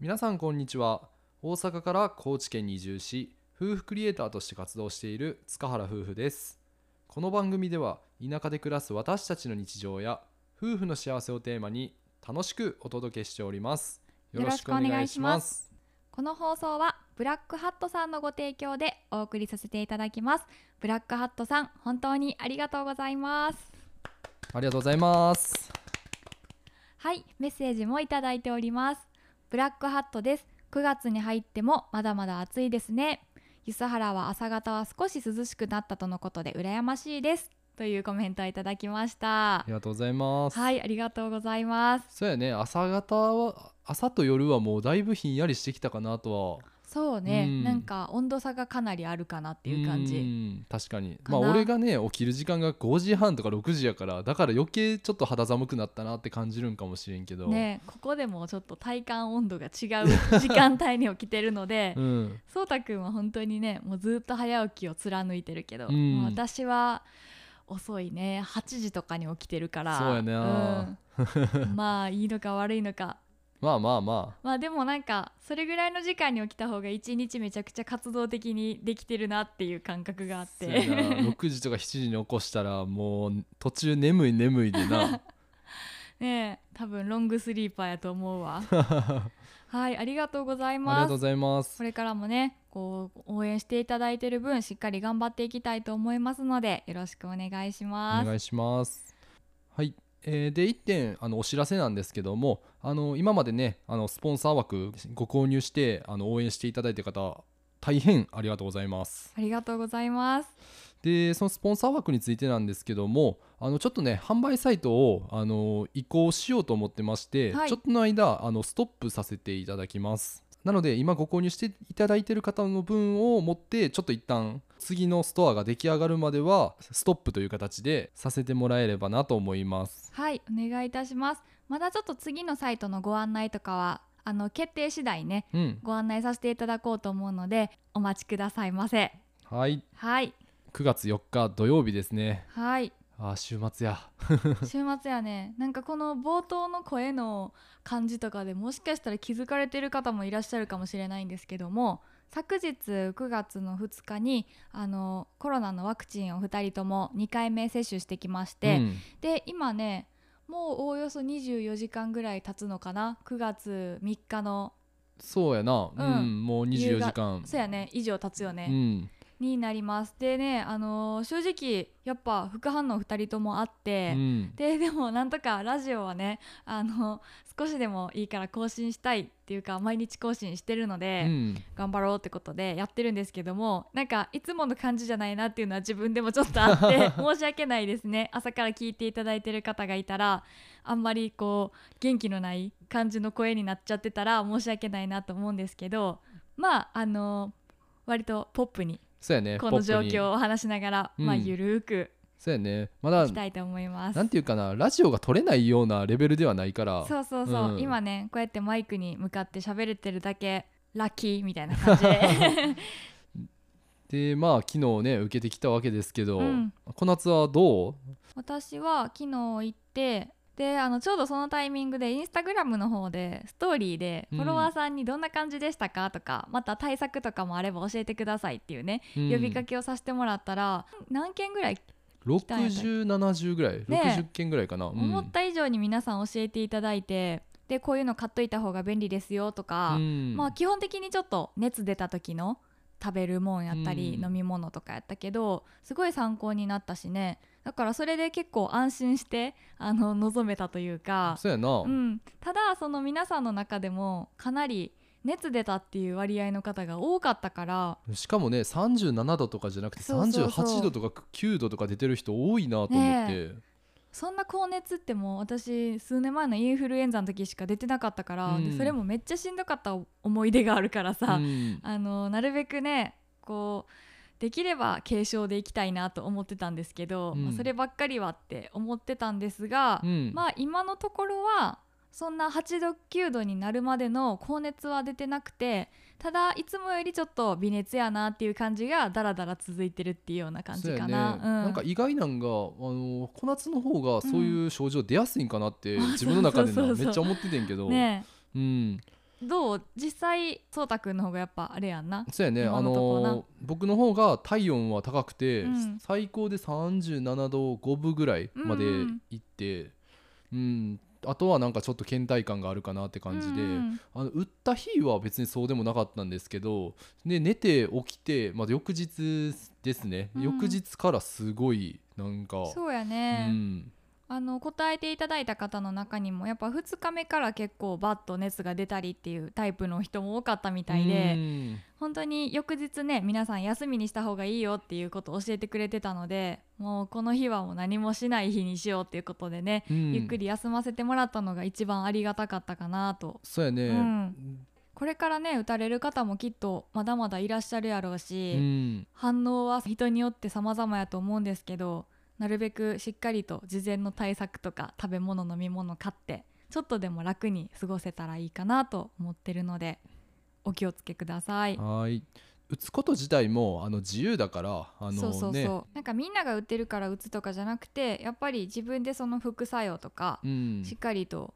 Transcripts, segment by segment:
皆さんこんにちは。大阪から高知県に移住し夫婦クリエイターとして活動している塚原夫婦です。この番組では田舎で暮らす私たちの日常や夫婦の幸せをテーマに楽しくお届けしております。よろしくお願いします。この放送はブラックハットさんのご提供でお送りさせていただきます。ブラックハットさん本当にありがとうございます。ありがとうございます。はいメッセージもいただいておりますブラックハットです。9月に入ってもまだまだ暑いですね。梼原は朝方は少し涼しくなったとのことで羨ましいです。というコメントをいただきました。ありがとうございます。はいありがとうございます。そうやね。朝方は朝と夜はもうだいぶひんやりしてきたかなとはそうね、うん。なんか温度差がかなりあるかなっていう感じ。ん。確かに。まあ俺がね起きる時間が5時半とか6時やからだから余計ちょっと肌寒くなったなって感じるんかもしれんけど、ねここでもちょっと体感温度が違う時間帯に起きてるので うん。そうたくんは本当にねもうずっと早起きを貫いてるけど、うん。私は遅いね。8時とかに起きてるから。そうやな。うん。まあいいのか悪いのかまあまあままあでもなんかそれぐらいの時間に起きた方が一日めちゃくちゃ活動的にできてるなっていう感覚があって。6時とか7時に起こしたらもう途中眠い眠いでな。ねえ多分ロングスリーパーやと思うわ。はいありがとうございありますがとうございます。これからもねこう応援していただいてる分しっかり頑張っていきたいと思いますのでよろしくお願いしおます。願いします。はいえーで1点あのお知らせなんですけどもあの今までねあのスポンサー枠ご購入してあの応援していただいた方大変ありがとうございます。ありがとうございます。でそのスポンサー枠についてなんですけどもあのちょっとね販売サイトをあの移行しようと思ってまして、はい。ちょっとの間あのストップさせていただきます。なので今ご購入していただいている方の分を持ってちょっと一旦次のストアが出来上がるまではストップという形でさせてもらえればなと思います。はいお願いいたします。まだちょっと次のサイトのご案内とかはあの決定次第ねうん。ご案内させていただこうと思うのでお待ちくださいませ。はい。はい。9月4日土曜日ですね。はい。あー週末や。週末やね。なんかこの冒頭の声の感じとかでもしかしたら気づかれてる方もいらっしゃるかもしれないんですけども昨日9月の2日にあのコロナのワクチンを2人とも2回目接種してきまして、うん。で今ねもうおおよそ24時間ぐらい経つのかな9月3日の。そうやな、ううん。んもう24時間。そうやね。以上経つよね、うんになります。でねあのー正直やっぱ副反応2人ともあって、うん。ででもなんとかラジオはねあの少しでもいいから更新したいっていうか毎日更新してるので、うん。頑張ろうってことでやってるんですけどもなんかいつもの感じじゃないなっていうのは自分でもちょっとあって 申し訳ないですね。朝から聞いていただいてる方がいたらあんまりこう元気のない感じの声になっちゃってたら申し訳ないなと思うんですけどまああの割とポップにそうやねこの状況を話しながら、まあうんゆるーくそうやね。まだいきたいと思います。なんていうかなラジオが撮れないようなレベルではないから。そうそうそう、うん。今ねこうやってマイクに向かって喋れてるだけラッキーみたいな感じ。ででまあ昨日ね受けてきたわけですけど、うん。小夏はどう？私は昨日行ってであのちょうどそのタイミングでインスタグラムの方でストーリーでうん。フォロワーさんにどんな感じでしたかとか、また対策とかもあれば教えてくださいっていうね、うん。呼びかけをさせてもらったら何件ぐらい6070ぐらい、ね60件ぐらいかな、うん。思った以上に皆さん教えていただいてでこういうの買っといた方が便利ですよとか、うん。まあ基本的にちょっと熱出た時の食べるもんやったり、うん。飲み物とかやったけどすごい参考になったしねだからそれで結構安心してあの臨めたというか、そうやな、うん、ただその皆さんの中でもかなり熱出たっていう割合の方が多かったから。しかもね37度とかじゃなくてそうそうそう。38度とか9度とか出てる人多いなと思って、そんな高熱ってもう私数年前のインフルエンザの時しか出てなかったから、うん。でそれもめっちゃしんどかった思い出があるからさ、うん。あのなるべくねこうできれば軽症でいきたいなと思ってたんですけど、うん。まあそればっかりはって思ってたんですが、うん。まあ今のところはそんな8度9度になるまでの高熱は出てなくてただいつもよりちょっと微熱やなっていう感じがだらだら続いてるっていうような感じかな。うん。なんか意外なんがあの小夏の方がそういう症状出やすいんかなって、うん自分の中でめっちゃ思っててんけど、ね。うん、どう？実際そうたくんの方がやっぱあれやんな。そうやね。あ今の僕の方が体温は高くて、うん。最高で37度5分ぐらいまでうんうん行ってうん、あとはなんかちょっと倦怠感があるかなって感じで、うん。あの打った日は別にそうでもなかったんですけどで寝て起きて、まあ、翌日ですね、うん。翌日からすごいなんかそうやうね、ん、あの答えていただいた方の中にもやっぱ2日目から結構バッと熱が出たりっていうタイプの人も多かったみたいで、うん。本当に翌日ね皆さん休みにした方がいいよっていうことを教えてくれてたのでもうこの日はもう何もしない日にしようっていうことでね、うん。ゆっくり休ませてもらったのが一番ありがたかったかなと。そうやね、うん。これからね打たれる方もきっとまだまだいらっしゃるやろうし、うん。反応は人によって様々やと思うんですけどなるべくしっかりと事前の対策とか食べ物飲み物買ってちょっとでも楽に過ごせたらいいかなと思ってるのでお気をつけください。はい。打つこと自体もあの自由だからあの、ね、そうそうそう。なんかみんなが打ってるから打つとかじゃなくてやっぱり自分でその副作用とかうん。しっかりと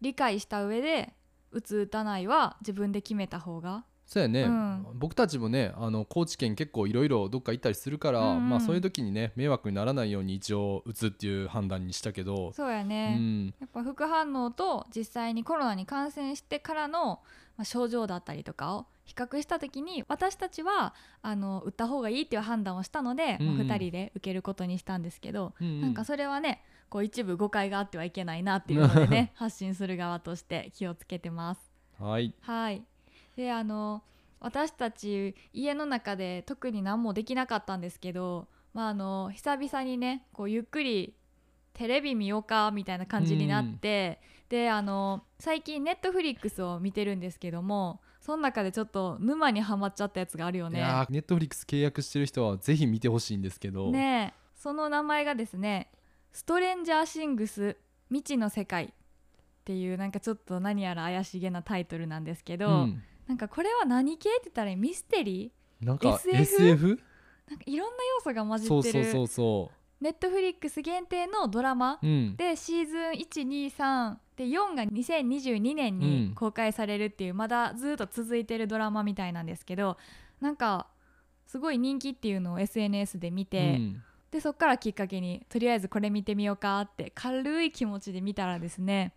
理解した上で打つ打たないは自分で決めた方がそうやね、うん。僕たちもねあの高知県結構いろいろどっか行ったりするから、うんうん。まあ、そういう時にね迷惑にならないように一応打つっていう判断にしたけど、そうやうね、ん、やっぱ副反応と実際にコロナに感染してからの、まあ、症状だったりとかを比較した時に私たちはあの打った方がいいっていう判断をしたので、うんうん。まあ2人で受けることにしたんですけど、うんうん。なんかそれはねこう一部誤解があってはいけないなっていうのでね 発信する側として気をつけてます。はい。はいであの私たち家の中で特に何もできなかったんですけど、まあ、あの久々にねこうゆっくりテレビ見ようかみたいな感じになって、であの最近ネットフリックスを見てるんですけどもその中でちょっと沼にはまっちゃったやつがあるよね。いやネットフリックス契約してる人はぜひ見てほしいんですけど、ねえその名前がですね「ストレンジャーシングス未知の世界」っていうなんかちょっと何やら怪しげなタイトルなんですけど、うん、なんかこれは何系って言ったらミステリなんか SF? SF? ーなんかいろんな要素が混じそうってる。そうそうそネットフリックス限定のドラマう、うん、でシーズン123で4が2022年うん。に公開されるっていう、まだずっと続いてるドラマみたいなんですけどなんかすごい人気っていうのを SNS で見て、うん。でそっからきっかけにとりあえずこれ見てみようかって軽い気持ちで見たらですね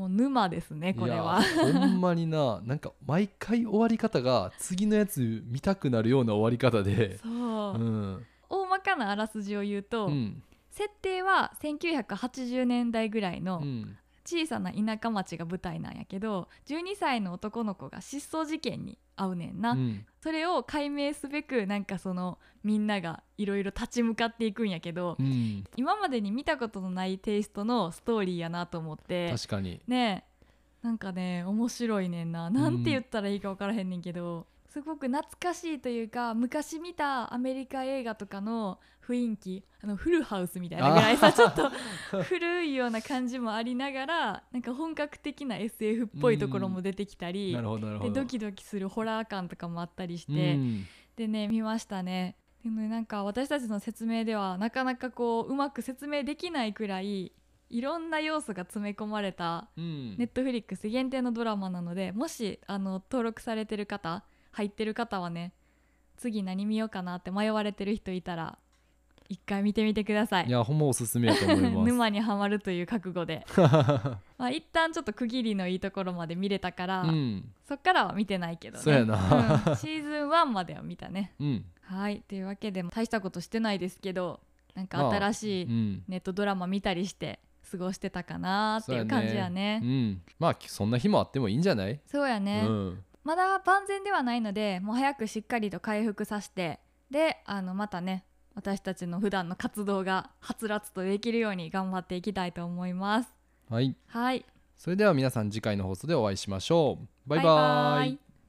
もう沼ですねこれは。いやほんまにななんか毎回終わり方が次のやつ見たくなるような終わり方で。そう、うん。大まかなあらすじを言うと、うん。設定は1980年代ぐらいのうん小さな田舎町が舞台なんやけど12歳の男の子が失踪事件に遭うねんな、うん。それを解明すべくなんかそのみんながいろいろ立ち向かっていくんやけど、うん。今までに見たことのないテイストのストーリーやなと思って。確かに。ねえ。なんかね面白いねんな。なんて言ったらいいか分からへんねんけど、すごく懐かしいというか昔見たアメリカ映画とかの雰囲気あのフルハウスみたいなぐらいさちょっと古いような感じもありながらなんか本格的な SF っぽいところも出てきたり、でドキドキするホラー感とかもあったりしうて、ん。でね見ましたね。でもねなんか私たちの説明ではなかなかこううまく説明できないくらいいろんな要素が詰め込まれたうん。ネットフリックス限定のドラマなのでもしあの登録されてる方入ってる方はね次何見ようかなって迷われてる人いたら一回見てみてください。いやほんまおすすめやと思います。沼にはまるという覚悟で。まあ一旦ちょっと区切りのいいところまで見れたから、うん。そっからは見てないけどね。そうやな。うん。シーズン1までは見たね。うん。はい。というわけで大したことしてないですけどなんかまあ新しいうん。ネットドラマ見たりして過ごしてたかなっていう感じやね。うん。まあそんな日もあってもいいんじゃない？そうやね、うんまだ万全ではないのでもう早くしっかりと回復させてであのまたね私たちの普段の活動がはつらつとできるように頑張っていきたいと思います。はい。はい。それでは皆さん次回の放送でお会いしましょう。バイバイ。イ